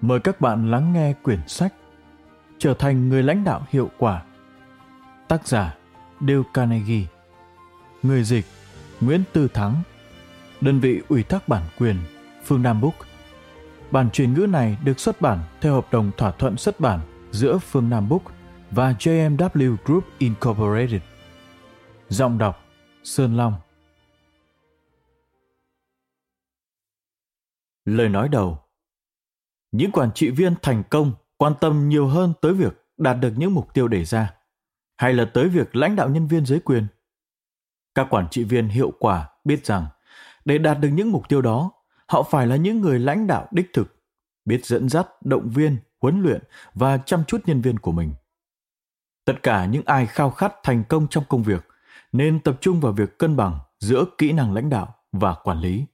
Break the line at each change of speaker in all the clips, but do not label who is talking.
mời các bạn lắng nghe quyển sách Trở thành người lãnh đạo hiệu quả. Tác giả Dale Carnegie. Người dịch Nguyễn Tư Thắng. Đơn vị ủy thác bản quyền Phương Nam Book. Bản truyền ngữ này được xuất bản theo hợp đồng thỏa thuận xuất bản giữa Phương Nam Book và JMW Group Incorporated. Giọng đọc Sơn Long. Lời nói đầu. Những quản trị viên thành công quan tâm nhiều hơn tới việc đạt được những mục tiêu đề ra hay là tới việc lãnh đạo nhân viên dưới quyền. Các quản trị viên hiệu quả biết rằng để đạt được những mục tiêu đó, họ phải là những người lãnh đạo đích thực, biết dẫn dắt, động viên, huấn luyện và chăm chút nhân viên của mình. Tất cả những ai khao khát thành công trong công việc nên tập trung vào việc cân bằng giữa kỹ năng lãnh đạo và quản lý.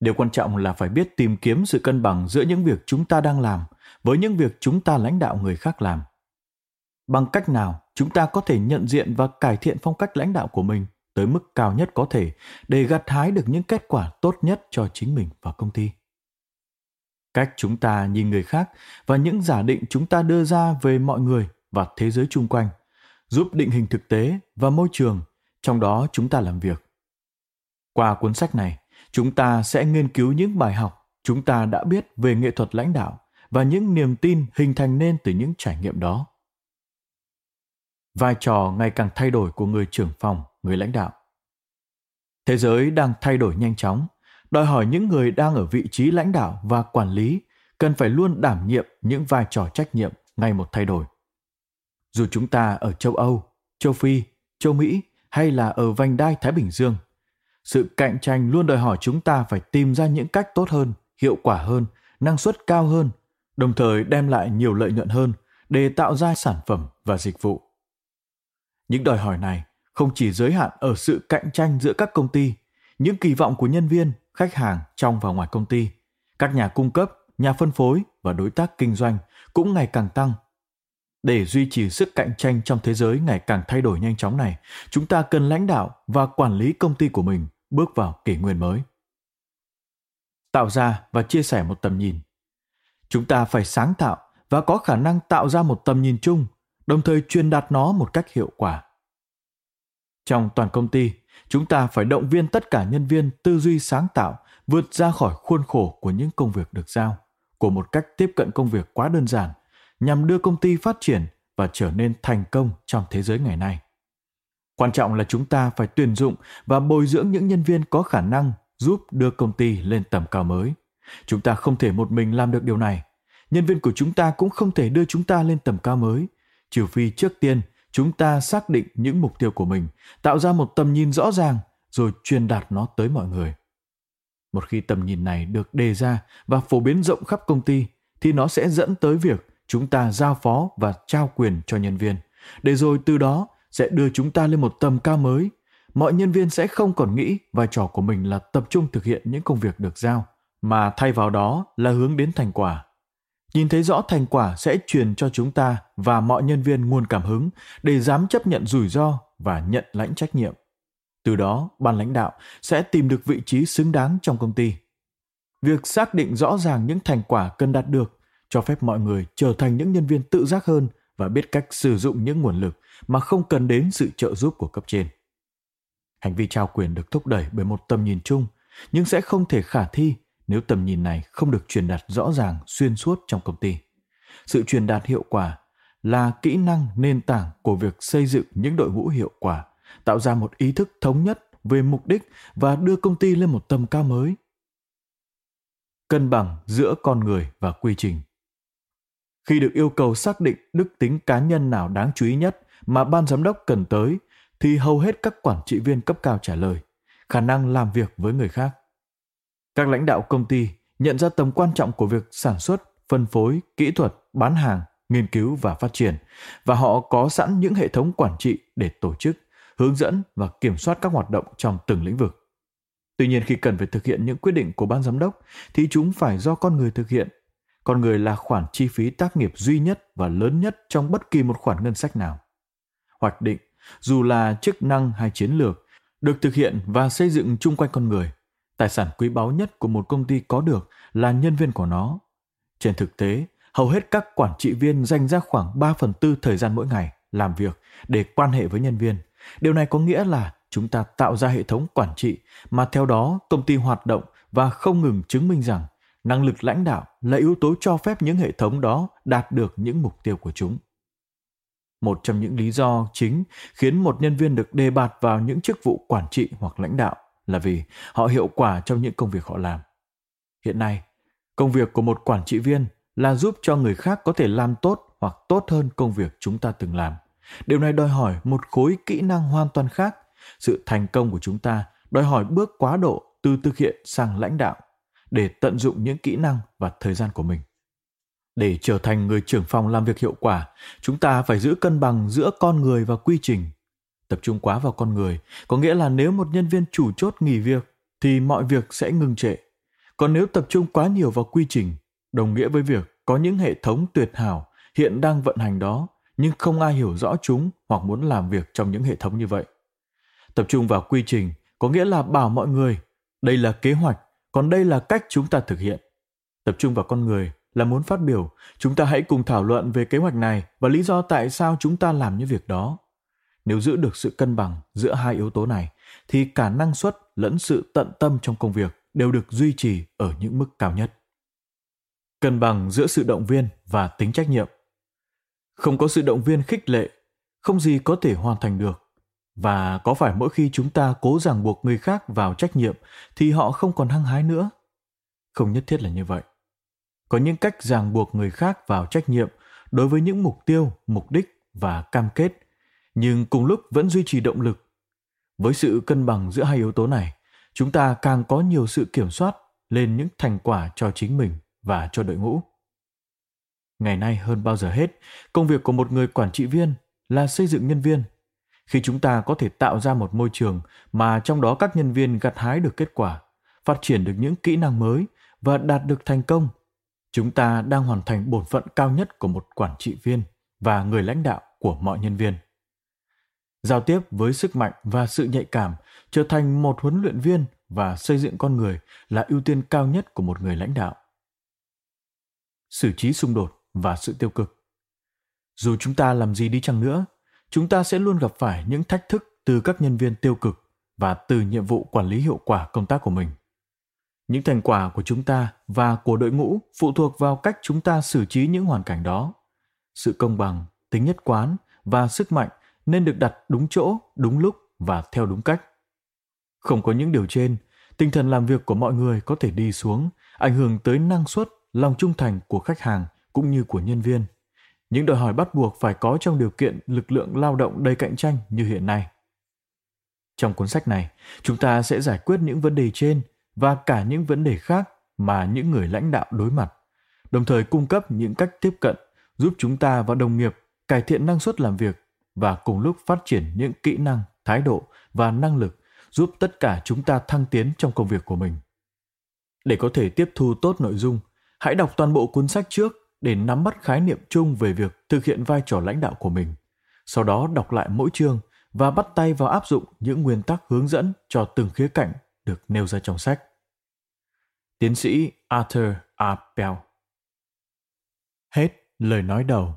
Điều quan trọng là phải biết tìm kiếm sự cân bằng giữa những việc chúng ta đang làm với những việc chúng ta lãnh đạo người khác làm. Bằng cách nào chúng ta có thể nhận diện và cải thiện phong cách lãnh đạo của mình tới mức cao nhất có thể để gặt hái được những kết quả tốt nhất cho chính mình và công ty. Cách chúng ta nhìn người khác và những giả định chúng ta đưa ra về mọi người và thế giới chung quanh giúp định hình thực tế và môi trường trong đó chúng ta làm việc. Qua cuốn sách này, chúng ta sẽ nghiên cứu những bài học chúng ta đã biết về nghệ thuật lãnh đạo và những niềm tin hình thành nên từ những trải nghiệm đó. Vai trò ngày càng thay đổi của người trưởng phòng, người lãnh đạo. Thế giới đang thay đổi nhanh chóng, đòi hỏi những người đang ở vị trí lãnh đạo và quản lý cần phải luôn đảm nhiệm những vai trò trách nhiệm ngày một thay đổi. Dù chúng ta ở châu Âu, châu Phi, châu Mỹ hay là ở vành đai Thái Bình Dương, sự cạnh tranh luôn đòi hỏi chúng ta phải tìm ra những cách tốt hơn, hiệu quả hơn, năng suất cao hơn, đồng thời đem lại nhiều lợi nhuận hơn để tạo ra sản phẩm và dịch vụ. Những đòi hỏi này không chỉ giới hạn ở sự cạnh tranh giữa các công ty, những kỳ vọng của nhân viên, khách hàng trong và ngoài công ty, các nhà cung cấp, nhà phân phối và đối tác kinh doanh cũng ngày càng tăng. Để duy trì sức cạnh tranh trong thế giới ngày càng thay đổi nhanh chóng này, chúng ta cần lãnh đạo và quản lý công ty của mình bước vào kỷ nguyên mới. Tạo ra và chia sẻ một tầm nhìn. Chúng ta phải sáng tạo và có khả năng tạo ra một tầm nhìn chung, đồng thời truyền đạt nó một cách hiệu quả. Trong toàn công ty, chúng ta phải động viên tất cả nhân viên tư duy sáng tạo vượt ra khỏi khuôn khổ của những công việc được giao, của một cách tiếp cận công việc quá đơn giản, nhằm đưa công ty phát triển và trở nên thành công trong thế giới ngày nay. Quan trọng là chúng ta phải tuyển dụng và bồi dưỡng những nhân viên có khả năng giúp đưa công ty lên tầm cao mới. Chúng ta không thể một mình làm được điều này. Nhân viên của chúng ta cũng không thể đưa chúng ta lên tầm cao mới, trừ phi trước tiên chúng ta xác định những mục tiêu của mình, tạo ra một tầm nhìn rõ ràng rồi truyền đạt nó tới mọi người. Một khi tầm nhìn này được đề ra và phổ biến rộng khắp công ty thì nó sẽ dẫn tới việc chúng ta giao phó và trao quyền cho nhân viên, để rồi từ đó sẽ đưa chúng ta lên một tầm cao mới. Mọi nhân viên sẽ không còn nghĩ vai trò của mình là tập trung thực hiện những công việc được giao, mà thay vào đó là hướng đến thành quả. Nhìn thấy rõ thành quả sẽ truyền cho chúng ta và mọi nhân viên nguồn cảm hứng để dám chấp nhận rủi ro và nhận lãnh trách nhiệm. Từ đó, ban lãnh đạo sẽ tìm được vị trí xứng đáng trong công ty. Việc xác định rõ ràng những thành quả cần đạt được cho phép mọi người trở thành những nhân viên tự giác hơn và biết cách sử dụng những nguồn lực mà không cần đến sự trợ giúp của cấp trên. Hành vi trao quyền được thúc đẩy bởi một tầm nhìn chung, nhưng sẽ không thể khả thi nếu tầm nhìn này không được truyền đạt rõ ràng xuyên suốt trong công ty. Sự truyền đạt hiệu quả là kỹ năng nền tảng của việc xây dựng những đội ngũ hiệu quả, tạo ra một ý thức thống nhất về mục đích và đưa công ty lên một tầm cao mới. Cân bằng giữa con người và quy trình. Khi được yêu cầu xác định đức tính cá nhân nào đáng chú ý nhất mà ban giám đốc cần tới, thì hầu hết các quản trị viên cấp cao trả lời khả năng làm việc với người khác. Các lãnh đạo công ty nhận ra tầm quan trọng của việc sản xuất, phân phối, kỹ thuật, bán hàng, nghiên cứu và phát triển và họ có sẵn những hệ thống quản trị để tổ chức, hướng dẫn và kiểm soát các hoạt động trong từng lĩnh vực. Tuy nhiên khi cần phải thực hiện những quyết định của ban giám đốc thì chúng phải do con người thực hiện con người là khoản chi phí tác nghiệp duy nhất và lớn nhất trong bất kỳ một khoản ngân sách nào. Hoạch định, dù là chức năng hay chiến lược, được thực hiện và xây dựng chung quanh con người. Tài sản quý báu nhất của một công ty có được là nhân viên của nó. Trên thực tế, hầu hết các quản trị viên dành ra khoảng 3 phần tư thời gian mỗi ngày làm việc để quan hệ với nhân viên. Điều này có nghĩa là chúng ta tạo ra hệ thống quản trị mà theo đó công ty hoạt động và không ngừng chứng minh rằng năng lực lãnh đạo là yếu tố cho phép những hệ thống đó đạt được những mục tiêu của chúng. Một trong những lý do chính khiến một nhân viên được đề bạt vào những chức vụ quản trị hoặc lãnh đạo là vì họ hiệu quả trong những công việc họ làm. Hiện nay, công việc của một quản trị viên là giúp cho người khác có thể làm tốt hoặc tốt hơn công việc chúng ta từng làm. Điều này đòi hỏi một khối kỹ năng hoàn toàn khác. Sự thành công của chúng ta đòi hỏi bước quá độ từ thực hiện sang lãnh đạo để tận dụng những kỹ năng và thời gian của mình. Để trở thành người trưởng phòng làm việc hiệu quả, chúng ta phải giữ cân bằng giữa con người và quy trình. Tập trung quá vào con người có nghĩa là nếu một nhân viên chủ chốt nghỉ việc thì mọi việc sẽ ngừng trệ. Còn nếu tập trung quá nhiều vào quy trình, đồng nghĩa với việc có những hệ thống tuyệt hảo hiện đang vận hành đó nhưng không ai hiểu rõ chúng hoặc muốn làm việc trong những hệ thống như vậy. Tập trung vào quy trình có nghĩa là bảo mọi người đây là kế hoạch, còn đây là cách chúng ta thực hiện. Tập trung vào con người là muốn phát biểu, chúng ta hãy cùng thảo luận về kế hoạch này và lý do tại sao chúng ta làm những việc đó. Nếu giữ được sự cân bằng giữa hai yếu tố này thì cả năng suất lẫn sự tận tâm trong công việc đều được duy trì ở những mức cao nhất. Cân bằng giữa sự động viên và tính trách nhiệm. Không có sự động viên khích lệ, không gì có thể hoàn thành được. Và có phải mỗi khi chúng ta cố ràng buộc người khác vào trách nhiệm, thì họ không còn hăng hái nữa? Không nhất thiết là như vậy. Có những cách ràng buộc người khác vào trách nhiệm đối với những mục tiêu, mục đích và cam kết, nhưng cùng lúc vẫn duy trì động lực. Với sự cân bằng giữa hai yếu tố này, chúng ta càng có nhiều sự kiểm soát lên những thành quả cho chính mình và cho đội ngũ. Ngày nay hơn bao giờ hết, công việc của một người quản trị viên là xây dựng nhân viên khi chúng ta có thể tạo ra một môi trường mà trong đó các nhân viên gặt hái được kết quả, phát triển được những kỹ năng mới và đạt được thành công, chúng ta đang hoàn thành bổn phận cao nhất của một quản trị viên và người lãnh đạo của mọi nhân viên. Giao tiếp với sức mạnh và sự nhạy cảm trở thành một huấn luyện viên và xây dựng con người là ưu tiên cao nhất của một người lãnh đạo. Xử trí xung đột và sự tiêu cực. Dù chúng ta làm gì đi chăng nữa chúng ta sẽ luôn gặp phải những thách thức từ các nhân viên tiêu cực và từ nhiệm vụ quản lý hiệu quả công tác của mình. Những thành quả của chúng ta và của đội ngũ phụ thuộc vào cách chúng ta xử trí những hoàn cảnh đó. Sự công bằng, tính nhất quán và sức mạnh nên được đặt đúng chỗ, đúng lúc và theo đúng cách. Không có những điều trên, tinh thần làm việc của mọi người có thể đi xuống, ảnh hưởng tới năng suất, lòng trung thành của khách hàng cũng như của nhân viên những đòi hỏi bắt buộc phải có trong điều kiện lực lượng lao động đầy cạnh tranh như hiện nay. Trong cuốn sách này, chúng ta sẽ giải quyết những vấn đề trên và cả những vấn đề khác mà những người lãnh đạo đối mặt, đồng thời cung cấp những cách tiếp cận giúp chúng ta và đồng nghiệp cải thiện năng suất làm việc và cùng lúc phát triển những kỹ năng, thái độ và năng lực giúp tất cả chúng ta thăng tiến trong công việc của mình. Để có thể tiếp thu tốt nội dung, hãy đọc toàn bộ cuốn sách trước để nắm bắt khái niệm chung về việc thực hiện vai trò lãnh đạo của mình. Sau đó đọc lại mỗi chương và bắt tay vào áp dụng những nguyên tắc hướng dẫn cho từng khía cạnh được nêu ra trong sách. Tiến sĩ Arthur Appel Hết lời nói đầu.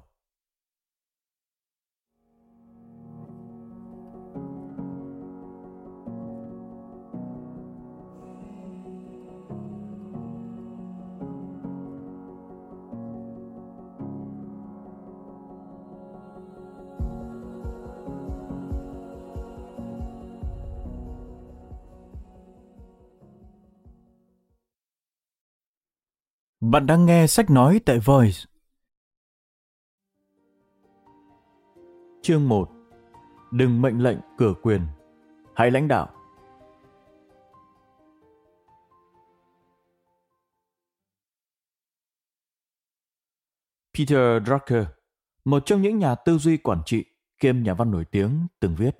Bạn đang nghe sách nói tại Voice. Chương 1 Đừng mệnh lệnh cửa quyền. Hãy lãnh đạo. Peter Drucker, một trong những nhà tư duy quản trị kiêm nhà văn nổi tiếng, từng viết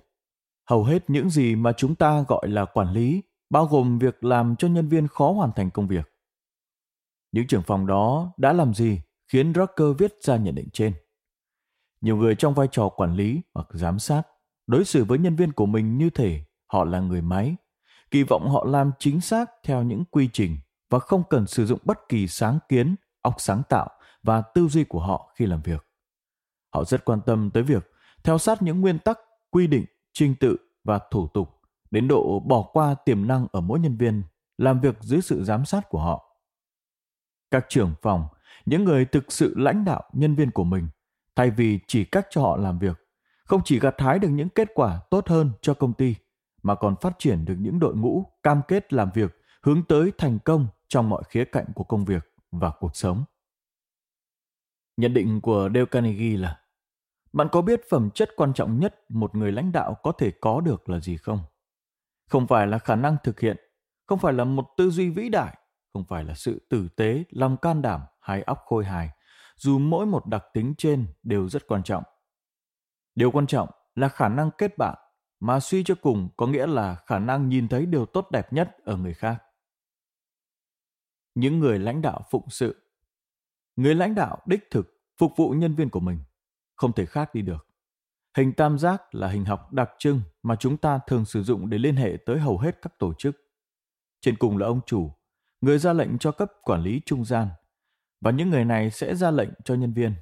Hầu hết những gì mà chúng ta gọi là quản lý bao gồm việc làm cho nhân viên khó hoàn thành công việc những trưởng phòng đó đã làm gì khiến Rocker viết ra nhận định trên. Nhiều người trong vai trò quản lý hoặc giám sát đối xử với nhân viên của mình như thể họ là người máy, kỳ vọng họ làm chính xác theo những quy trình và không cần sử dụng bất kỳ sáng kiến óc sáng tạo và tư duy của họ khi làm việc. Họ rất quan tâm tới việc theo sát những nguyên tắc, quy định, trình tự và thủ tục đến độ bỏ qua tiềm năng ở mỗi nhân viên làm việc dưới sự giám sát của họ. Các trưởng phòng, những người thực sự lãnh đạo nhân viên của mình, thay vì chỉ cách cho họ làm việc, không chỉ gặt hái được những kết quả tốt hơn cho công ty, mà còn phát triển được những đội ngũ cam kết làm việc hướng tới thành công trong mọi khía cạnh của công việc và cuộc sống. Nhận định của Dale Carnegie là bạn có biết phẩm chất quan trọng nhất một người lãnh đạo có thể có được là gì không? Không phải là khả năng thực hiện, không phải là một tư duy vĩ đại, không phải là sự tử tế, lòng can đảm hay óc khôi hài, dù mỗi một đặc tính trên đều rất quan trọng. Điều quan trọng là khả năng kết bạn, mà suy cho cùng có nghĩa là khả năng nhìn thấy điều tốt đẹp nhất ở người khác. Những người lãnh đạo phụng sự Người lãnh đạo đích thực phục vụ nhân viên của mình, không thể khác đi được. Hình tam giác là hình học đặc trưng mà chúng ta thường sử dụng để liên hệ tới hầu hết các tổ chức. Trên cùng là ông chủ, người ra lệnh cho cấp quản lý trung gian, và những người này sẽ ra lệnh cho nhân viên.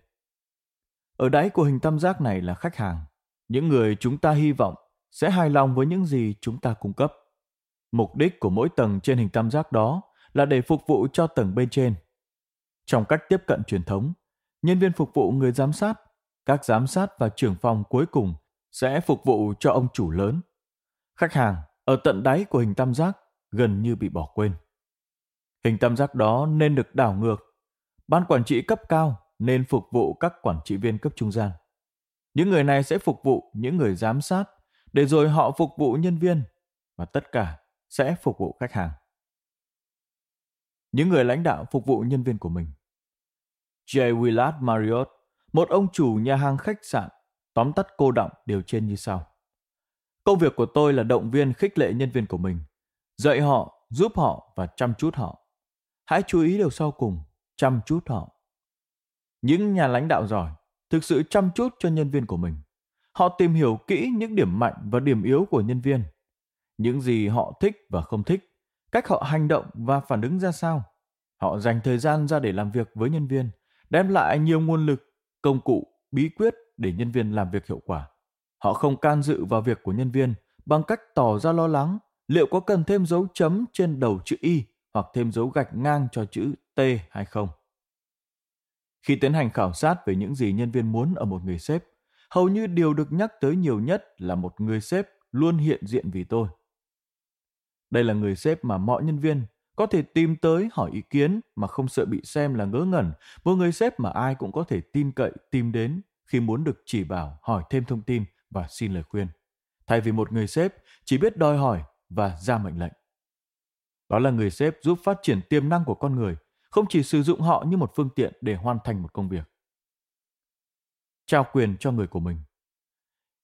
Ở đáy của hình tam giác này là khách hàng, những người chúng ta hy vọng sẽ hài lòng với những gì chúng ta cung cấp. Mục đích của mỗi tầng trên hình tam giác đó là để phục vụ cho tầng bên trên. Trong cách tiếp cận truyền thống, nhân viên phục vụ người giám sát, các giám sát và trưởng phòng cuối cùng sẽ phục vụ cho ông chủ lớn. Khách hàng ở tận đáy của hình tam giác gần như bị bỏ quên. Hình tam giác đó nên được đảo ngược. Ban quản trị cấp cao nên phục vụ các quản trị viên cấp trung gian. Những người này sẽ phục vụ những người giám sát, để rồi họ phục vụ nhân viên và tất cả sẽ phục vụ khách hàng. Những người lãnh đạo phục vụ nhân viên của mình. J. Willard Marriott, một ông chủ nhà hàng khách sạn, tóm tắt cô động điều trên như sau. Công việc của tôi là động viên khích lệ nhân viên của mình, dạy họ, giúp họ và chăm chút họ. Hãy chú ý điều sau cùng, chăm chút họ. Những nhà lãnh đạo giỏi thực sự chăm chút cho nhân viên của mình. Họ tìm hiểu kỹ những điểm mạnh và điểm yếu của nhân viên, những gì họ thích và không thích, cách họ hành động và phản ứng ra sao. Họ dành thời gian ra để làm việc với nhân viên, đem lại nhiều nguồn lực, công cụ, bí quyết để nhân viên làm việc hiệu quả. Họ không can dự vào việc của nhân viên bằng cách tỏ ra lo lắng liệu có cần thêm dấu chấm trên đầu chữ Y hoặc thêm dấu gạch ngang cho chữ T hay không. Khi tiến hành khảo sát về những gì nhân viên muốn ở một người sếp, hầu như điều được nhắc tới nhiều nhất là một người sếp luôn hiện diện vì tôi. Đây là người sếp mà mọi nhân viên có thể tìm tới hỏi ý kiến mà không sợ bị xem là ngớ ngẩn, một người sếp mà ai cũng có thể tin cậy tìm đến khi muốn được chỉ bảo, hỏi thêm thông tin và xin lời khuyên. Thay vì một người sếp chỉ biết đòi hỏi và ra mệnh lệnh. Đó là người sếp giúp phát triển tiềm năng của con người, không chỉ sử dụng họ như một phương tiện để hoàn thành một công việc. Trao quyền cho người của mình.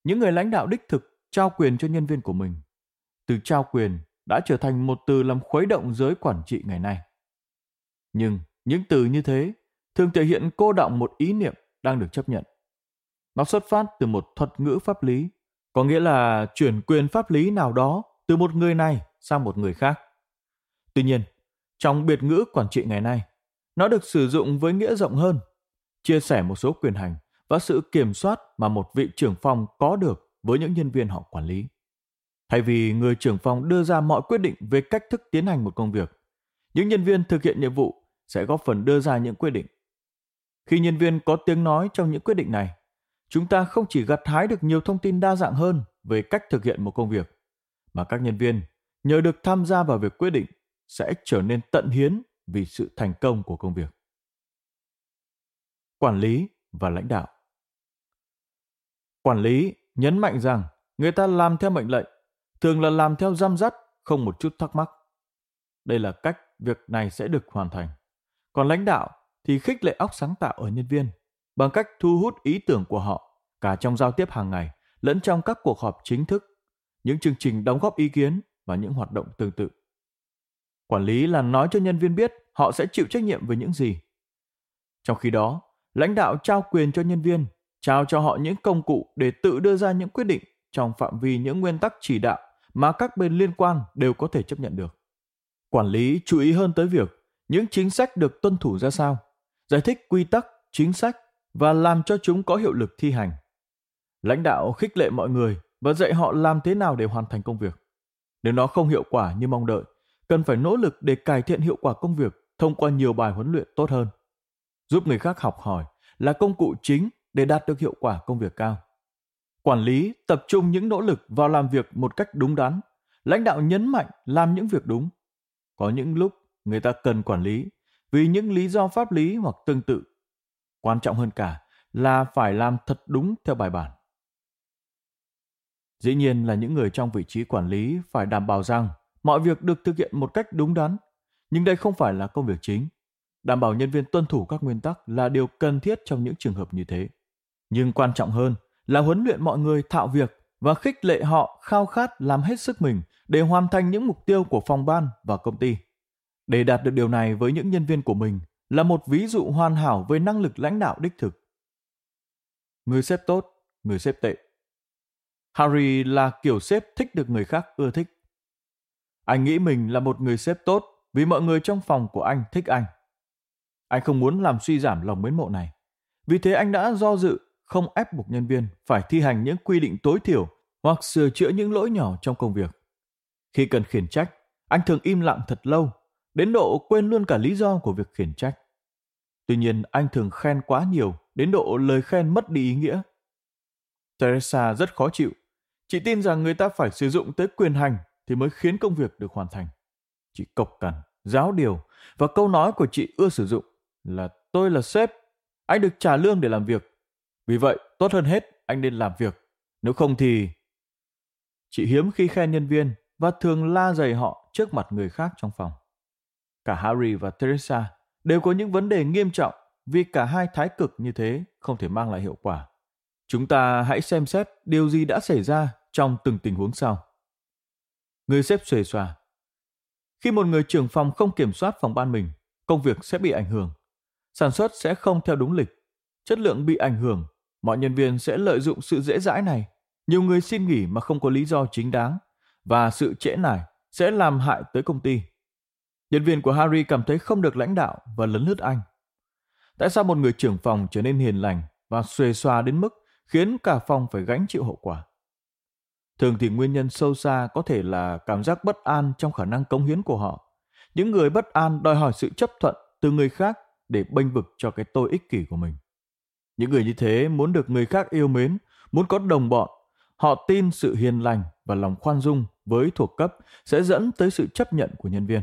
Những người lãnh đạo đích thực trao quyền cho nhân viên của mình. Từ trao quyền đã trở thành một từ làm khuấy động giới quản trị ngày nay. Nhưng những từ như thế thường thể hiện cô động một ý niệm đang được chấp nhận. Nó xuất phát từ một thuật ngữ pháp lý, có nghĩa là chuyển quyền pháp lý nào đó từ một người này sang một người khác. Tuy nhiên, trong biệt ngữ quản trị ngày nay, nó được sử dụng với nghĩa rộng hơn, chia sẻ một số quyền hành và sự kiểm soát mà một vị trưởng phòng có được với những nhân viên họ quản lý. Thay vì người trưởng phòng đưa ra mọi quyết định về cách thức tiến hành một công việc, những nhân viên thực hiện nhiệm vụ sẽ góp phần đưa ra những quyết định. Khi nhân viên có tiếng nói trong những quyết định này, chúng ta không chỉ gặt hái được nhiều thông tin đa dạng hơn về cách thực hiện một công việc, mà các nhân viên nhờ được tham gia vào việc quyết định sẽ trở nên tận hiến vì sự thành công của công việc. Quản lý và lãnh đạo Quản lý nhấn mạnh rằng người ta làm theo mệnh lệnh thường là làm theo giam dắt, không một chút thắc mắc. Đây là cách việc này sẽ được hoàn thành. Còn lãnh đạo thì khích lệ óc sáng tạo ở nhân viên bằng cách thu hút ý tưởng của họ cả trong giao tiếp hàng ngày lẫn trong các cuộc họp chính thức, những chương trình đóng góp ý kiến và những hoạt động tương tự. Quản lý là nói cho nhân viên biết họ sẽ chịu trách nhiệm về những gì. Trong khi đó, lãnh đạo trao quyền cho nhân viên, trao cho họ những công cụ để tự đưa ra những quyết định trong phạm vi những nguyên tắc chỉ đạo mà các bên liên quan đều có thể chấp nhận được. Quản lý chú ý hơn tới việc những chính sách được tuân thủ ra sao, giải thích quy tắc, chính sách và làm cho chúng có hiệu lực thi hành. Lãnh đạo khích lệ mọi người và dạy họ làm thế nào để hoàn thành công việc. Nếu nó không hiệu quả như mong đợi, cần phải nỗ lực để cải thiện hiệu quả công việc thông qua nhiều bài huấn luyện tốt hơn. Giúp người khác học hỏi là công cụ chính để đạt được hiệu quả công việc cao. Quản lý, tập trung những nỗ lực vào làm việc một cách đúng đắn. Lãnh đạo nhấn mạnh làm những việc đúng. Có những lúc người ta cần quản lý vì những lý do pháp lý hoặc tương tự. Quan trọng hơn cả là phải làm thật đúng theo bài bản. Dĩ nhiên là những người trong vị trí quản lý phải đảm bảo rằng mọi việc được thực hiện một cách đúng đắn, nhưng đây không phải là công việc chính. Đảm bảo nhân viên tuân thủ các nguyên tắc là điều cần thiết trong những trường hợp như thế. Nhưng quan trọng hơn là huấn luyện mọi người thạo việc và khích lệ họ khao khát làm hết sức mình để hoàn thành những mục tiêu của phòng ban và công ty. Để đạt được điều này với những nhân viên của mình là một ví dụ hoàn hảo về năng lực lãnh đạo đích thực. Người sếp tốt, người sếp tệ. Harry là kiểu sếp thích được người khác ưa thích. Anh nghĩ mình là một người sếp tốt vì mọi người trong phòng của anh thích anh. Anh không muốn làm suy giảm lòng mến mộ này. Vì thế anh đã do dự không ép buộc nhân viên phải thi hành những quy định tối thiểu hoặc sửa chữa những lỗi nhỏ trong công việc. Khi cần khiển trách, anh thường im lặng thật lâu, đến độ quên luôn cả lý do của việc khiển trách. Tuy nhiên, anh thường khen quá nhiều, đến độ lời khen mất đi ý nghĩa. Teresa rất khó chịu. Chị tin rằng người ta phải sử dụng tới quyền hành thì mới khiến công việc được hoàn thành. Chị cộc cằn, giáo điều và câu nói của chị ưa sử dụng là tôi là sếp, anh được trả lương để làm việc. Vì vậy, tốt hơn hết anh nên làm việc. Nếu không thì... Chị hiếm khi khen nhân viên và thường la dày họ trước mặt người khác trong phòng. Cả Harry và Teresa đều có những vấn đề nghiêm trọng vì cả hai thái cực như thế không thể mang lại hiệu quả. Chúng ta hãy xem xét điều gì đã xảy ra trong từng tình huống sau. Người xếp xuề xòa. Khi một người trưởng phòng không kiểm soát phòng ban mình, công việc sẽ bị ảnh hưởng. Sản xuất sẽ không theo đúng lịch. Chất lượng bị ảnh hưởng. Mọi nhân viên sẽ lợi dụng sự dễ dãi này. Nhiều người xin nghỉ mà không có lý do chính đáng. Và sự trễ nải sẽ làm hại tới công ty. Nhân viên của Harry cảm thấy không được lãnh đạo và lấn lướt anh. Tại sao một người trưởng phòng trở nên hiền lành và xuề xòa đến mức khiến cả phòng phải gánh chịu hậu quả? Thường thì nguyên nhân sâu xa có thể là cảm giác bất an trong khả năng cống hiến của họ. Những người bất an đòi hỏi sự chấp thuận từ người khác để bênh vực cho cái tôi ích kỷ của mình. Những người như thế muốn được người khác yêu mến, muốn có đồng bọn. Họ tin sự hiền lành và lòng khoan dung với thuộc cấp sẽ dẫn tới sự chấp nhận của nhân viên.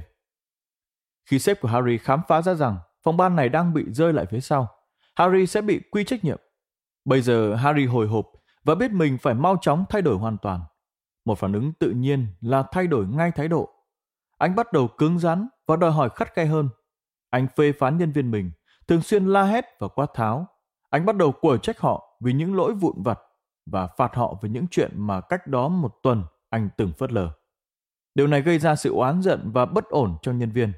Khi sếp của Harry khám phá ra rằng phòng ban này đang bị rơi lại phía sau, Harry sẽ bị quy trách nhiệm. Bây giờ Harry hồi hộp và biết mình phải mau chóng thay đổi hoàn toàn. Một phản ứng tự nhiên là thay đổi ngay thái độ. Anh bắt đầu cứng rắn và đòi hỏi khắt khe hơn. Anh phê phán nhân viên mình, thường xuyên la hét và quát tháo. Anh bắt đầu quở trách họ vì những lỗi vụn vặt và phạt họ về những chuyện mà cách đó một tuần anh từng phớt lờ. Điều này gây ra sự oán giận và bất ổn cho nhân viên.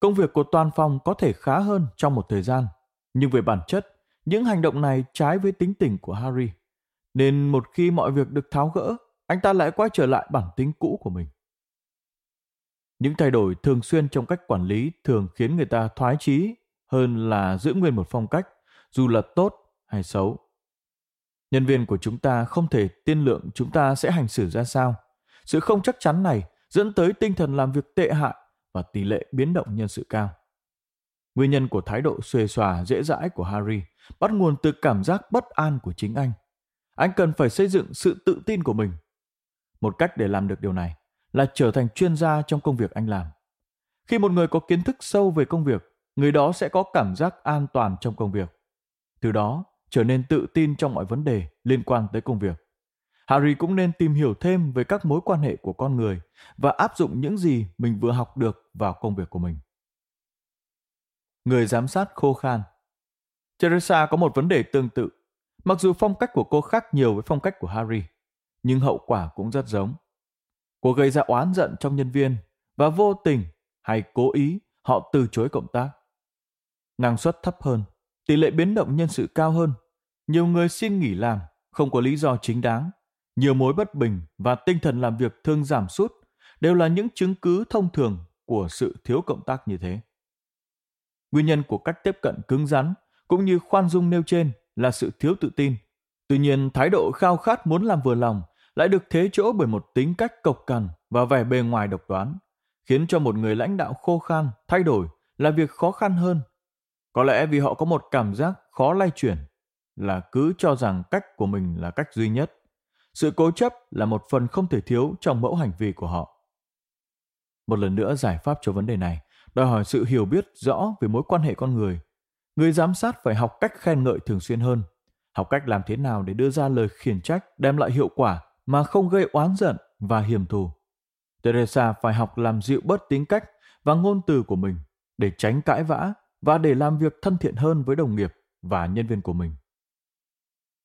Công việc của toàn phòng có thể khá hơn trong một thời gian, nhưng về bản chất, những hành động này trái với tính tình của Harry. Nên một khi mọi việc được tháo gỡ, anh ta lại quay trở lại bản tính cũ của mình. Những thay đổi thường xuyên trong cách quản lý thường khiến người ta thoái chí hơn là giữ nguyên một phong cách, dù là tốt hay xấu. Nhân viên của chúng ta không thể tiên lượng chúng ta sẽ hành xử ra sao. Sự không chắc chắn này dẫn tới tinh thần làm việc tệ hại và tỷ lệ biến động nhân sự cao. Nguyên nhân của thái độ xuề xòa dễ dãi của Harry bắt nguồn từ cảm giác bất an của chính anh. Anh cần phải xây dựng sự tự tin của mình. Một cách để làm được điều này là trở thành chuyên gia trong công việc anh làm. Khi một người có kiến thức sâu về công việc, người đó sẽ có cảm giác an toàn trong công việc. Từ đó, trở nên tự tin trong mọi vấn đề liên quan tới công việc. Harry cũng nên tìm hiểu thêm về các mối quan hệ của con người và áp dụng những gì mình vừa học được vào công việc của mình. Người giám sát khô khan Teresa có một vấn đề tương tự. Mặc dù phong cách của cô khác nhiều với phong cách của Harry, nhưng hậu quả cũng rất giống. Cô gây ra oán giận trong nhân viên và vô tình hay cố ý họ từ chối cộng tác. Năng suất thấp hơn, tỷ lệ biến động nhân sự cao hơn, nhiều người xin nghỉ làm không có lý do chính đáng nhiều mối bất bình và tinh thần làm việc thường giảm sút đều là những chứng cứ thông thường của sự thiếu cộng tác như thế. Nguyên nhân của cách tiếp cận cứng rắn cũng như khoan dung nêu trên là sự thiếu tự tin. Tuy nhiên, thái độ khao khát muốn làm vừa lòng lại được thế chỗ bởi một tính cách cộc cằn và vẻ bề ngoài độc đoán, khiến cho một người lãnh đạo khô khan thay đổi là việc khó khăn hơn. Có lẽ vì họ có một cảm giác khó lay chuyển, là cứ cho rằng cách của mình là cách duy nhất. Sự cố chấp là một phần không thể thiếu trong mẫu hành vi của họ. Một lần nữa giải pháp cho vấn đề này đòi hỏi sự hiểu biết rõ về mối quan hệ con người. Người giám sát phải học cách khen ngợi thường xuyên hơn, học cách làm thế nào để đưa ra lời khiển trách đem lại hiệu quả mà không gây oán giận và hiểm thù. Teresa phải học làm dịu bớt tính cách và ngôn từ của mình để tránh cãi vã và để làm việc thân thiện hơn với đồng nghiệp và nhân viên của mình.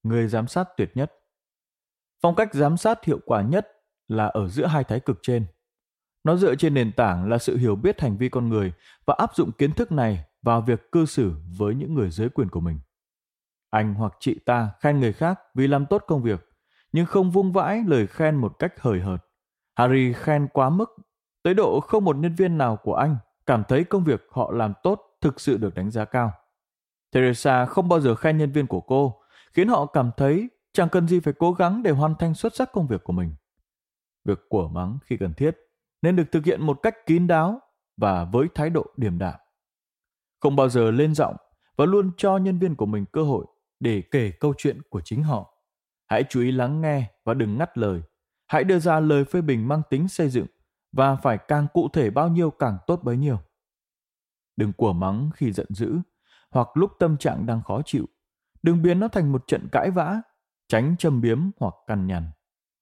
Người giám sát tuyệt nhất Phong cách giám sát hiệu quả nhất là ở giữa hai thái cực trên. Nó dựa trên nền tảng là sự hiểu biết hành vi con người và áp dụng kiến thức này vào việc cư xử với những người dưới quyền của mình. Anh hoặc chị ta khen người khác vì làm tốt công việc, nhưng không vung vãi lời khen một cách hời hợt. Harry khen quá mức, tới độ không một nhân viên nào của anh cảm thấy công việc họ làm tốt thực sự được đánh giá cao. Teresa không bao giờ khen nhân viên của cô, khiến họ cảm thấy chẳng cần gì phải cố gắng để hoàn thành xuất sắc công việc của mình. Việc của mắng khi cần thiết nên được thực hiện một cách kín đáo và với thái độ điềm đạm. Không bao giờ lên giọng và luôn cho nhân viên của mình cơ hội để kể câu chuyện của chính họ. Hãy chú ý lắng nghe và đừng ngắt lời. Hãy đưa ra lời phê bình mang tính xây dựng và phải càng cụ thể bao nhiêu càng tốt bấy nhiêu. Đừng của mắng khi giận dữ hoặc lúc tâm trạng đang khó chịu. Đừng biến nó thành một trận cãi vã, tránh châm biếm hoặc cằn nhằn.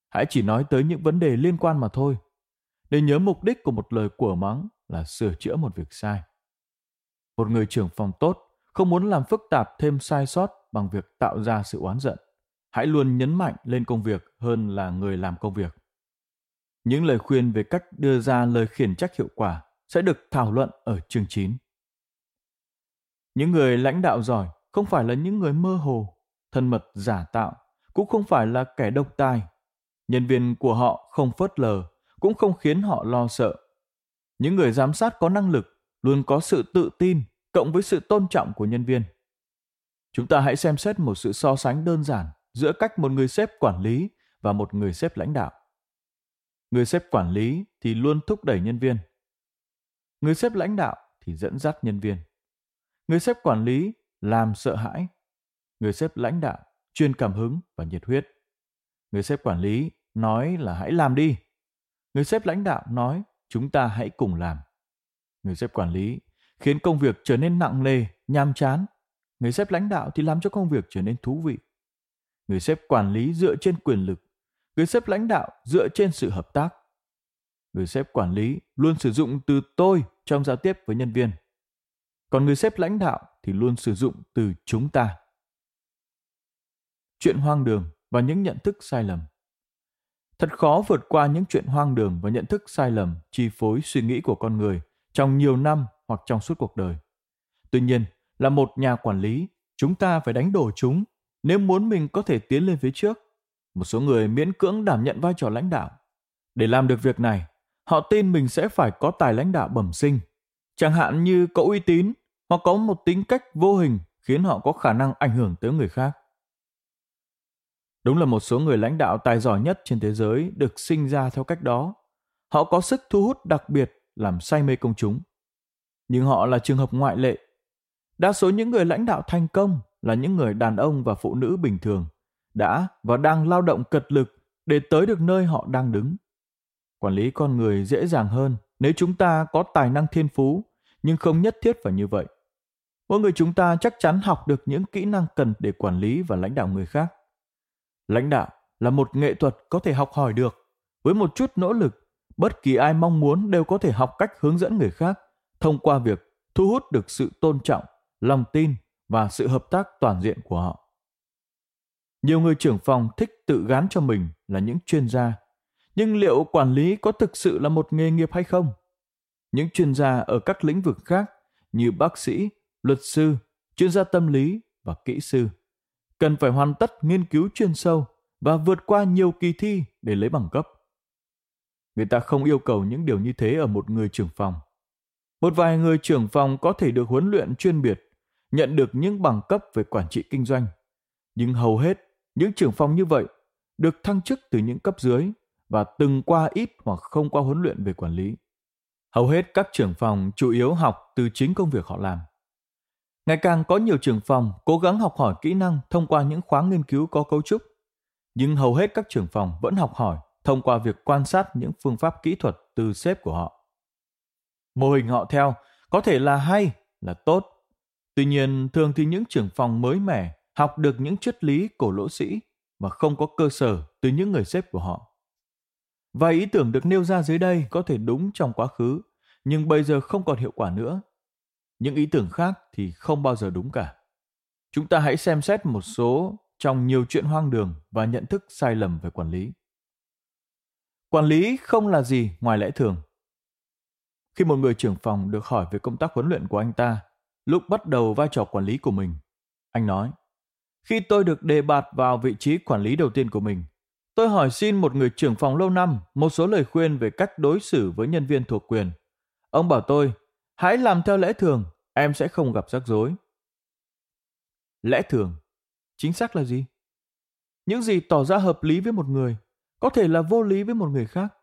Hãy chỉ nói tới những vấn đề liên quan mà thôi. Để nhớ mục đích của một lời của mắng là sửa chữa một việc sai. Một người trưởng phòng tốt không muốn làm phức tạp thêm sai sót bằng việc tạo ra sự oán giận. Hãy luôn nhấn mạnh lên công việc hơn là người làm công việc. Những lời khuyên về cách đưa ra lời khiển trách hiệu quả sẽ được thảo luận ở chương 9. Những người lãnh đạo giỏi không phải là những người mơ hồ, thân mật giả tạo, cũng không phải là kẻ độc tài. Nhân viên của họ không phớt lờ, cũng không khiến họ lo sợ. Những người giám sát có năng lực luôn có sự tự tin cộng với sự tôn trọng của nhân viên. Chúng ta hãy xem xét một sự so sánh đơn giản giữa cách một người sếp quản lý và một người sếp lãnh đạo. Người sếp quản lý thì luôn thúc đẩy nhân viên. Người sếp lãnh đạo thì dẫn dắt nhân viên. Người sếp quản lý làm sợ hãi. Người sếp lãnh đạo chuyên cảm hứng và nhiệt huyết. Người sếp quản lý nói là hãy làm đi. Người sếp lãnh đạo nói chúng ta hãy cùng làm. Người sếp quản lý khiến công việc trở nên nặng nề, nhàm chán. Người sếp lãnh đạo thì làm cho công việc trở nên thú vị. Người sếp quản lý dựa trên quyền lực, người sếp lãnh đạo dựa trên sự hợp tác. Người sếp quản lý luôn sử dụng từ tôi trong giao tiếp với nhân viên. Còn người sếp lãnh đạo thì luôn sử dụng từ chúng ta. Chuyện hoang đường và những nhận thức sai lầm. Thật khó vượt qua những chuyện hoang đường và nhận thức sai lầm chi phối suy nghĩ của con người trong nhiều năm hoặc trong suốt cuộc đời. Tuy nhiên, là một nhà quản lý, chúng ta phải đánh đổ chúng nếu muốn mình có thể tiến lên phía trước. Một số người miễn cưỡng đảm nhận vai trò lãnh đạo. Để làm được việc này, họ tin mình sẽ phải có tài lãnh đạo bẩm sinh, chẳng hạn như có uy tín hoặc có một tính cách vô hình khiến họ có khả năng ảnh hưởng tới người khác. Đúng là một số người lãnh đạo tài giỏi nhất trên thế giới được sinh ra theo cách đó. Họ có sức thu hút đặc biệt làm say mê công chúng. Nhưng họ là trường hợp ngoại lệ. Đa số những người lãnh đạo thành công là những người đàn ông và phụ nữ bình thường, đã và đang lao động cật lực để tới được nơi họ đang đứng. Quản lý con người dễ dàng hơn nếu chúng ta có tài năng thiên phú, nhưng không nhất thiết phải như vậy. Mỗi người chúng ta chắc chắn học được những kỹ năng cần để quản lý và lãnh đạo người khác. Lãnh đạo là một nghệ thuật có thể học hỏi được. Với một chút nỗ lực, bất kỳ ai mong muốn đều có thể học cách hướng dẫn người khác thông qua việc thu hút được sự tôn trọng, lòng tin và sự hợp tác toàn diện của họ. Nhiều người trưởng phòng thích tự gán cho mình là những chuyên gia, nhưng liệu quản lý có thực sự là một nghề nghiệp hay không? Những chuyên gia ở các lĩnh vực khác như bác sĩ, luật sư, chuyên gia tâm lý và kỹ sư cần phải hoàn tất nghiên cứu chuyên sâu và vượt qua nhiều kỳ thi để lấy bằng cấp. Người ta không yêu cầu những điều như thế ở một người trưởng phòng. Một vài người trưởng phòng có thể được huấn luyện chuyên biệt, nhận được những bằng cấp về quản trị kinh doanh. Nhưng hầu hết, những trưởng phòng như vậy được thăng chức từ những cấp dưới và từng qua ít hoặc không qua huấn luyện về quản lý. Hầu hết các trưởng phòng chủ yếu học từ chính công việc họ làm. Ngày càng có nhiều trưởng phòng cố gắng học hỏi kỹ năng thông qua những khóa nghiên cứu có cấu trúc, nhưng hầu hết các trưởng phòng vẫn học hỏi thông qua việc quan sát những phương pháp kỹ thuật từ sếp của họ. Mô hình họ theo có thể là hay, là tốt. Tuy nhiên, thường thì những trưởng phòng mới mẻ học được những triết lý cổ lỗ sĩ mà không có cơ sở từ những người sếp của họ. Vài ý tưởng được nêu ra dưới đây có thể đúng trong quá khứ, nhưng bây giờ không còn hiệu quả nữa. Những ý tưởng khác thì không bao giờ đúng cả. Chúng ta hãy xem xét một số trong nhiều chuyện hoang đường và nhận thức sai lầm về quản lý. Quản lý không là gì ngoài lẽ thường. Khi một người trưởng phòng được hỏi về công tác huấn luyện của anh ta, lúc bắt đầu vai trò quản lý của mình, anh nói: "Khi tôi được đề bạt vào vị trí quản lý đầu tiên của mình, tôi hỏi xin một người trưởng phòng lâu năm một số lời khuyên về cách đối xử với nhân viên thuộc quyền. Ông bảo tôi, hãy làm theo lẽ thường, em sẽ không gặp rắc rối." Lẽ thường chính xác là gì? Những gì tỏ ra hợp lý với một người có thể là vô lý với một người khác.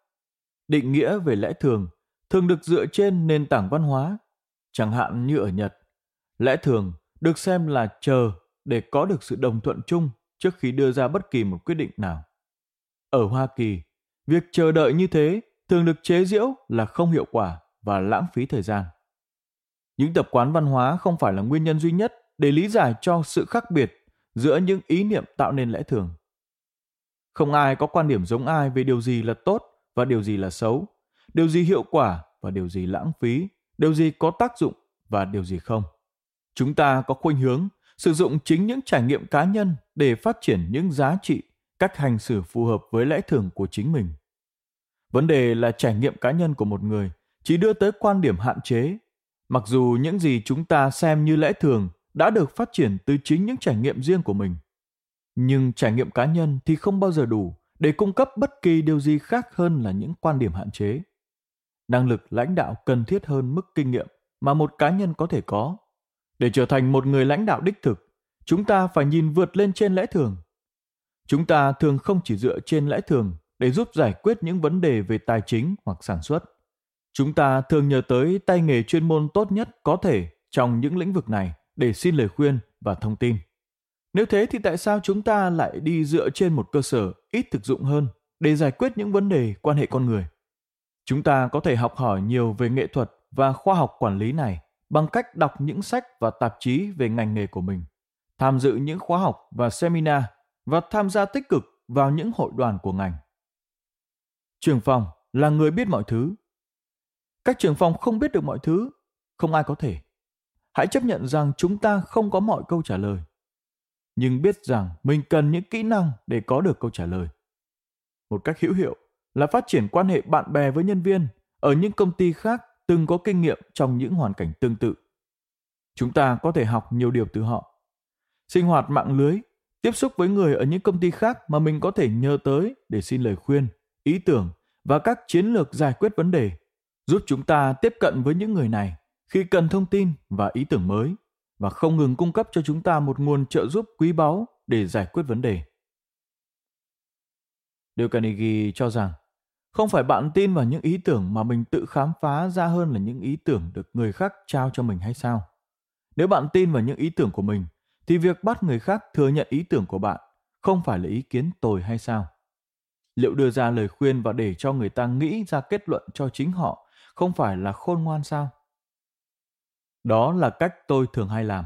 Định nghĩa về lẽ thường thường được dựa trên nền tảng văn hóa, chẳng hạn như ở Nhật. Lẽ thường được xem là chờ để có được sự đồng thuận chung trước khi đưa ra bất kỳ một quyết định nào. Ở Hoa Kỳ, việc chờ đợi như thế thường được chế giễu là không hiệu quả và lãng phí thời gian. Những tập quán văn hóa không phải là nguyên nhân duy nhất để lý giải cho sự khác biệt giữa những ý niệm tạo nên lẽ thường. Không ai có quan điểm giống ai về điều gì là tốt và điều gì là xấu, điều gì hiệu quả và điều gì lãng phí, điều gì có tác dụng và điều gì không. Chúng ta có khuynh hướng sử dụng chính những trải nghiệm cá nhân để phát triển những giá trị, cách hành xử phù hợp với lẽ thường của chính mình. Vấn đề là trải nghiệm cá nhân của một người chỉ đưa tới quan điểm hạn chế, mặc dù những gì chúng ta xem như lẽ thường đã được phát triển từ chính những trải nghiệm riêng của mình nhưng trải nghiệm cá nhân thì không bao giờ đủ để cung cấp bất kỳ điều gì khác hơn là những quan điểm hạn chế. Năng lực lãnh đạo cần thiết hơn mức kinh nghiệm mà một cá nhân có thể có. Để trở thành một người lãnh đạo đích thực, chúng ta phải nhìn vượt lên trên lẽ thường. Chúng ta thường không chỉ dựa trên lẽ thường để giúp giải quyết những vấn đề về tài chính hoặc sản xuất. Chúng ta thường nhờ tới tay nghề chuyên môn tốt nhất có thể trong những lĩnh vực này để xin lời khuyên và thông tin. Nếu thế thì tại sao chúng ta lại đi dựa trên một cơ sở ít thực dụng hơn để giải quyết những vấn đề quan hệ con người? Chúng ta có thể học hỏi nhiều về nghệ thuật và khoa học quản lý này bằng cách đọc những sách và tạp chí về ngành nghề của mình, tham dự những khóa học và seminar và tham gia tích cực vào những hội đoàn của ngành. Trường phòng là người biết mọi thứ. Các trường phòng không biết được mọi thứ, không ai có thể hãy chấp nhận rằng chúng ta không có mọi câu trả lời nhưng biết rằng mình cần những kỹ năng để có được câu trả lời. Một cách hữu hiệu là phát triển quan hệ bạn bè với nhân viên ở những công ty khác từng có kinh nghiệm trong những hoàn cảnh tương tự. Chúng ta có thể học nhiều điều từ họ. Sinh hoạt mạng lưới, tiếp xúc với người ở những công ty khác mà mình có thể nhờ tới để xin lời khuyên, ý tưởng và các chiến lược giải quyết vấn đề, giúp chúng ta tiếp cận với những người này khi cần thông tin và ý tưởng mới và không ngừng cung cấp cho chúng ta một nguồn trợ giúp quý báu để giải quyết vấn đề. Dale Carnegie cho rằng không phải bạn tin vào những ý tưởng mà mình tự khám phá ra hơn là những ý tưởng được người khác trao cho mình hay sao? Nếu bạn tin vào những ý tưởng của mình, thì việc bắt người khác thừa nhận ý tưởng của bạn không phải là ý kiến tồi hay sao? Liệu đưa ra lời khuyên và để cho người ta nghĩ ra kết luận cho chính họ không phải là khôn ngoan sao? Đó là cách tôi thường hay làm.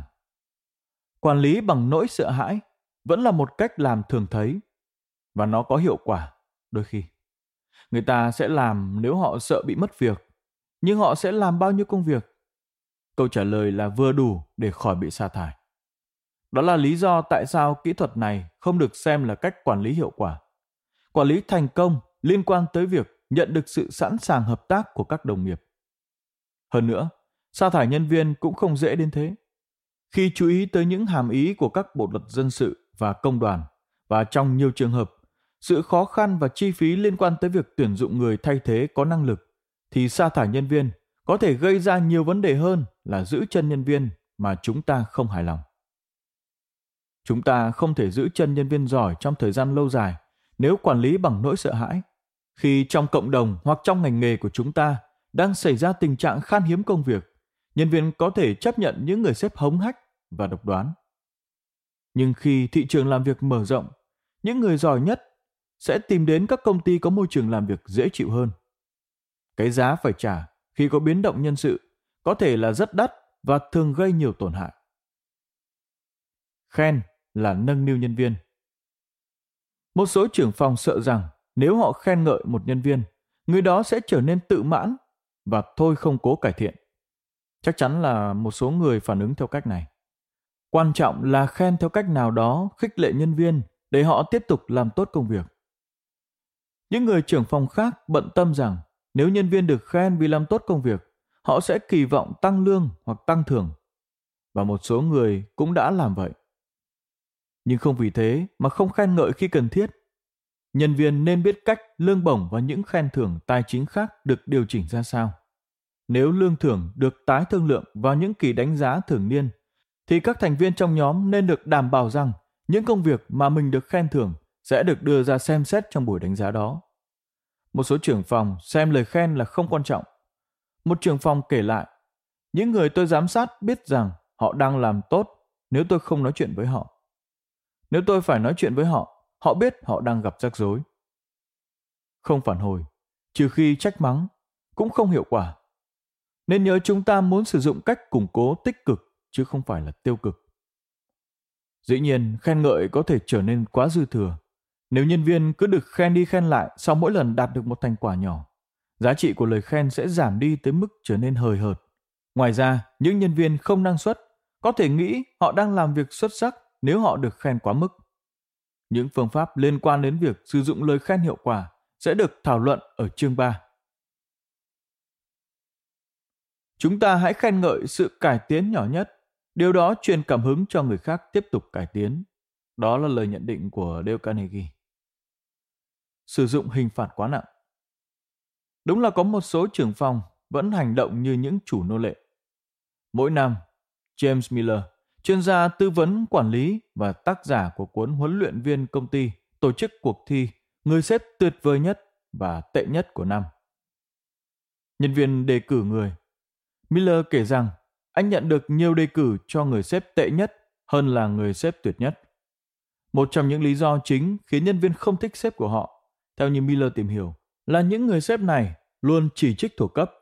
Quản lý bằng nỗi sợ hãi vẫn là một cách làm thường thấy và nó có hiệu quả đôi khi. Người ta sẽ làm nếu họ sợ bị mất việc, nhưng họ sẽ làm bao nhiêu công việc? Câu trả lời là vừa đủ để khỏi bị sa thải. Đó là lý do tại sao kỹ thuật này không được xem là cách quản lý hiệu quả. Quản lý thành công liên quan tới việc nhận được sự sẵn sàng hợp tác của các đồng nghiệp. Hơn nữa, sa thải nhân viên cũng không dễ đến thế. Khi chú ý tới những hàm ý của các bộ luật dân sự và công đoàn, và trong nhiều trường hợp, sự khó khăn và chi phí liên quan tới việc tuyển dụng người thay thế có năng lực, thì sa thải nhân viên có thể gây ra nhiều vấn đề hơn là giữ chân nhân viên mà chúng ta không hài lòng. Chúng ta không thể giữ chân nhân viên giỏi trong thời gian lâu dài nếu quản lý bằng nỗi sợ hãi. Khi trong cộng đồng hoặc trong ngành nghề của chúng ta đang xảy ra tình trạng khan hiếm công việc, nhân viên có thể chấp nhận những người sếp hống hách và độc đoán. Nhưng khi thị trường làm việc mở rộng, những người giỏi nhất sẽ tìm đến các công ty có môi trường làm việc dễ chịu hơn. Cái giá phải trả khi có biến động nhân sự có thể là rất đắt và thường gây nhiều tổn hại. Khen là nâng niu nhân viên. Một số trưởng phòng sợ rằng nếu họ khen ngợi một nhân viên, người đó sẽ trở nên tự mãn và thôi không cố cải thiện. Chắc chắn là một số người phản ứng theo cách này. Quan trọng là khen theo cách nào đó khích lệ nhân viên để họ tiếp tục làm tốt công việc. Những người trưởng phòng khác bận tâm rằng nếu nhân viên được khen vì làm tốt công việc, họ sẽ kỳ vọng tăng lương hoặc tăng thưởng. Và một số người cũng đã làm vậy. Nhưng không vì thế mà không khen ngợi khi cần thiết. Nhân viên nên biết cách lương bổng và những khen thưởng tài chính khác được điều chỉnh ra sao. Nếu lương thưởng được tái thương lượng vào những kỳ đánh giá thường niên, thì các thành viên trong nhóm nên được đảm bảo rằng những công việc mà mình được khen thưởng sẽ được đưa ra xem xét trong buổi đánh giá đó. Một số trưởng phòng xem lời khen là không quan trọng. Một trưởng phòng kể lại, những người tôi giám sát biết rằng họ đang làm tốt nếu tôi không nói chuyện với họ. Nếu tôi phải nói chuyện với họ, họ biết họ đang gặp rắc rối. Không phản hồi, trừ khi trách mắng, cũng không hiệu quả. Nên nhớ chúng ta muốn sử dụng cách củng cố tích cực chứ không phải là tiêu cực. Dĩ nhiên, khen ngợi có thể trở nên quá dư thừa. Nếu nhân viên cứ được khen đi khen lại sau mỗi lần đạt được một thành quả nhỏ, giá trị của lời khen sẽ giảm đi tới mức trở nên hời hợt. Ngoài ra, những nhân viên không năng suất có thể nghĩ họ đang làm việc xuất sắc nếu họ được khen quá mức. Những phương pháp liên quan đến việc sử dụng lời khen hiệu quả sẽ được thảo luận ở chương 3. Chúng ta hãy khen ngợi sự cải tiến nhỏ nhất. Điều đó truyền cảm hứng cho người khác tiếp tục cải tiến. Đó là lời nhận định của Dale Carnegie. Sử dụng hình phạt quá nặng. Đúng là có một số trưởng phòng vẫn hành động như những chủ nô lệ. Mỗi năm, James Miller, chuyên gia tư vấn quản lý và tác giả của cuốn huấn luyện viên công ty, tổ chức cuộc thi người xếp tuyệt vời nhất và tệ nhất của năm. Nhân viên đề cử người. Miller kể rằng anh nhận được nhiều đề cử cho người xếp tệ nhất hơn là người xếp tuyệt nhất. Một trong những lý do chính khiến nhân viên không thích sếp của họ, theo như Miller tìm hiểu, là những người sếp này luôn chỉ trích thuộc cấp,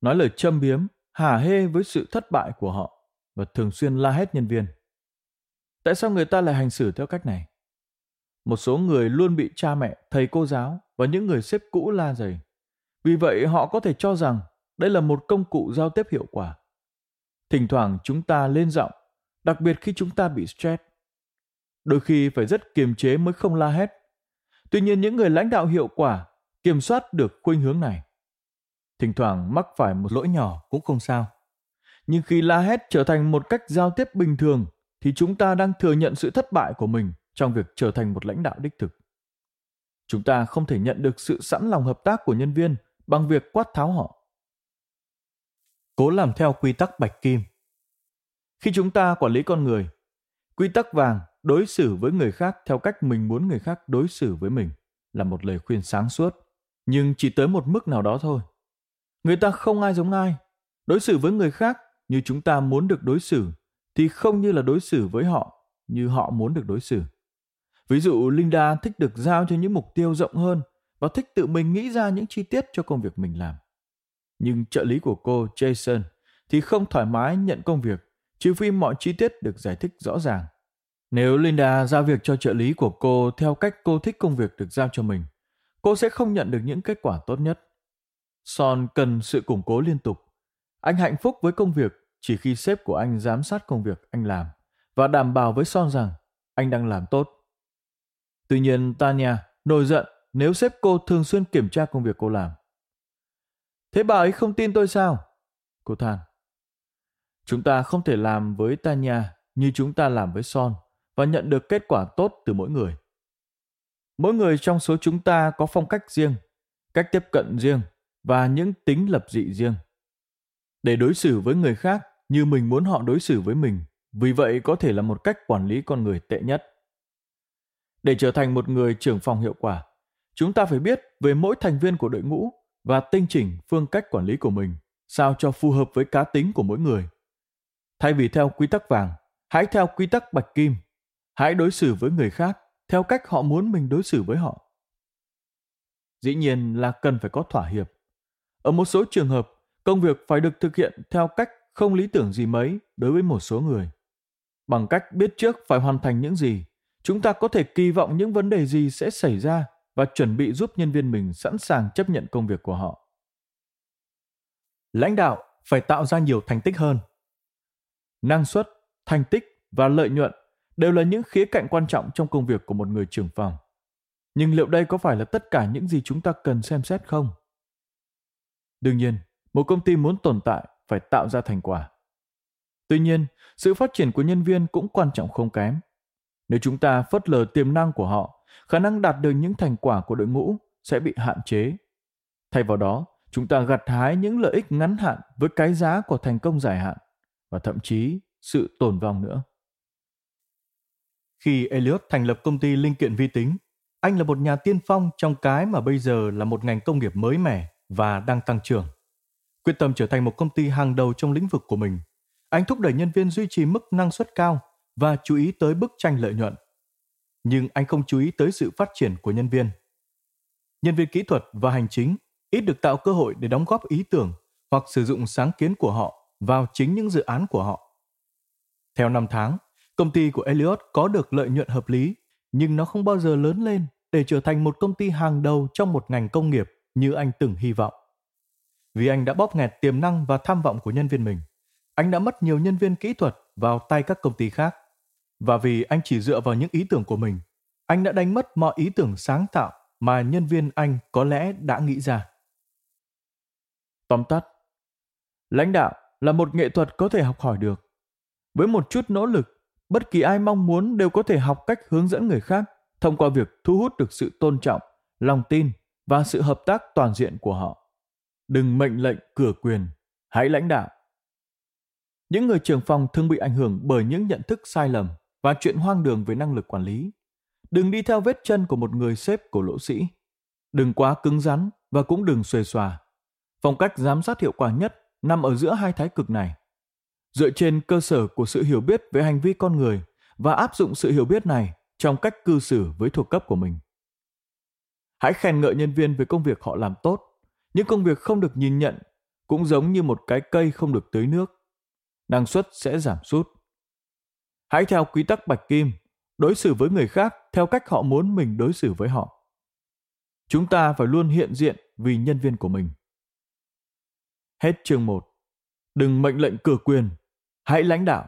nói lời châm biếm, hả hê với sự thất bại của họ và thường xuyên la hét nhân viên. Tại sao người ta lại hành xử theo cách này? Một số người luôn bị cha mẹ, thầy cô giáo và những người sếp cũ la dày. Vì vậy họ có thể cho rằng đây là một công cụ giao tiếp hiệu quả. Thỉnh thoảng chúng ta lên giọng, đặc biệt khi chúng ta bị stress. Đôi khi phải rất kiềm chế mới không la hét. Tuy nhiên những người lãnh đạo hiệu quả kiểm soát được khuynh hướng này. Thỉnh thoảng mắc phải một lỗi nhỏ cũng không sao. Nhưng khi la hét trở thành một cách giao tiếp bình thường thì chúng ta đang thừa nhận sự thất bại của mình trong việc trở thành một lãnh đạo đích thực. Chúng ta không thể nhận được sự sẵn lòng hợp tác của nhân viên bằng việc quát tháo họ. Cố làm theo quy tắc bạch kim. Khi chúng ta quản lý con người, quy tắc vàng đối xử với người khác theo cách mình muốn người khác đối xử với mình là một lời khuyên sáng suốt. Nhưng chỉ tới một mức nào đó thôi. Người ta không ai giống ai. Đối xử với người khác như chúng ta muốn được đối xử thì không như là đối xử với họ như họ muốn được đối xử. Ví dụ linda thích được giao cho những mục tiêu rộng hơn và thích tự mình nghĩ ra những chi tiết cho công việc mình làm nhưng trợ lý của cô jason thì không thoải mái nhận công việc trừ phi mọi chi tiết được giải thích rõ ràng nếu Linda giao việc cho trợ lý của cô theo cách cô thích công việc được giao cho mình, cô sẽ không nhận được những kết quả tốt nhất. Son cần sự củng cố liên tục. Anh hạnh phúc với công việc chỉ khi sếp của anh giám sát công việc anh làm và đảm bảo với Son rằng anh đang làm tốt. Tuy nhiên Tanya nổi giận nếu sếp cô thường xuyên kiểm tra công việc cô làm. Thế bà ấy không tin tôi sao? Cô than. Chúng ta không thể làm với Tanya như chúng ta làm với Son và nhận được kết quả tốt từ mỗi người. Mỗi người trong số chúng ta có phong cách riêng, cách tiếp cận riêng và những tính lập dị riêng. để đối xử với người khác như mình muốn họ đối xử với mình vì vậy có thể là một cách quản lý con người tệ nhất để trở thành một người trưởng phòng hiệu quả chúng ta phải biết về mỗi thành viên của đội ngũ và tinh chỉnh phương cách quản lý của mình, sao cho phù hợp với cá tính của mỗi người. Thay vì theo quy tắc vàng, hãy theo quy tắc bạch kim. Hãy đối xử với người khác theo cách họ muốn mình đối xử với họ. Dĩ nhiên là cần phải có thỏa hiệp. Ở một số trường hợp, công việc phải được thực hiện theo cách không lý tưởng gì mấy đối với một số người. Bằng cách biết trước phải hoàn thành những gì, chúng ta có thể kỳ vọng những vấn đề gì sẽ xảy ra và chuẩn bị giúp nhân viên mình sẵn sàng chấp nhận công việc của họ. Lãnh đạo phải tạo ra nhiều thành tích hơn. Năng suất, thành tích và lợi nhuận đều là những khía cạnh quan trọng trong công việc của một người trưởng phòng. Nhưng liệu đây có phải là tất cả những gì chúng ta cần xem xét không? Đương nhiên, một công ty muốn tồn tại phải tạo ra thành quả. Tuy nhiên, sự phát triển của nhân viên cũng quan trọng không kém. Nếu chúng ta phớt lờ tiềm năng của họ khả năng đạt được những thành quả của đội ngũ sẽ bị hạn chế thay vào đó chúng ta gặt hái những lợi ích ngắn hạn với cái giá của thành công dài hạn và thậm chí sự tồn vong nữa khi Elliot thành lập công ty linh kiện vi tính, anh là một nhà tiên phong trong cái mà bây giờ là một ngành công nghiệp mới mẻ và đang tăng trưởng. Quyết tâm trở thành một công ty hàng đầu trong lĩnh vực của mình, anh thúc đẩy nhân viên duy trì mức năng suất cao và chú ý tới bức tranh lợi nhuận. Nhưng anh không chú ý tới sự phát triển của nhân viên. Nhân viên kỹ thuật và hành chính ít được tạo cơ hội để đóng góp ý tưởng hoặc sử dụng sáng kiến của họ vào chính những dự án của họ. Theo năm tháng, công ty của Elliot có được lợi nhuận hợp lý, nhưng nó không bao giờ lớn lên để trở thành một công ty hàng đầu trong một ngành công nghiệp như anh từng hy vọng. Vì anh đã bóp nghẹt tiềm năng và tham vọng của nhân viên mình, anh đã mất nhiều nhân viên kỹ thuật vào tay các công ty khác. Và vì anh chỉ dựa vào những ý tưởng của mình, anh đã đánh mất mọi ý tưởng sáng tạo mà nhân viên anh có lẽ đã nghĩ ra. Tóm tắt, lãnh đạo là một nghệ thuật có thể học hỏi được. Với một chút nỗ lực, bất kỳ ai mong muốn đều có thể học cách hướng dẫn người khác thông qua việc thu hút được sự tôn trọng, lòng tin và sự hợp tác toàn diện của họ. Đừng mệnh lệnh cửa quyền, hãy lãnh đạo. Những người trưởng phòng thường bị ảnh hưởng bởi những nhận thức sai lầm và chuyện hoang đường về năng lực quản lý. Đừng đi theo vết chân của một người sếp cổ lỗ sĩ. Đừng quá cứng rắn và cũng đừng xuề xòa. Phong cách giám sát hiệu quả nhất nằm ở giữa hai thái cực này. Dựa trên cơ sở của sự hiểu biết về hành vi con người và áp dụng sự hiểu biết này trong cách cư xử với thuộc cấp của mình. Hãy khen ngợi nhân viên về công việc họ làm tốt. Những công việc không được nhìn nhận cũng giống như một cái cây không được tưới nước. Năng suất sẽ giảm sút. Hãy theo quy tắc bạch kim, đối xử với người khác theo cách họ muốn mình đối xử với họ. Chúng ta phải luôn hiện diện vì nhân viên của mình. Hết chương 1. Đừng mệnh lệnh cửa quyền, hãy lãnh đạo.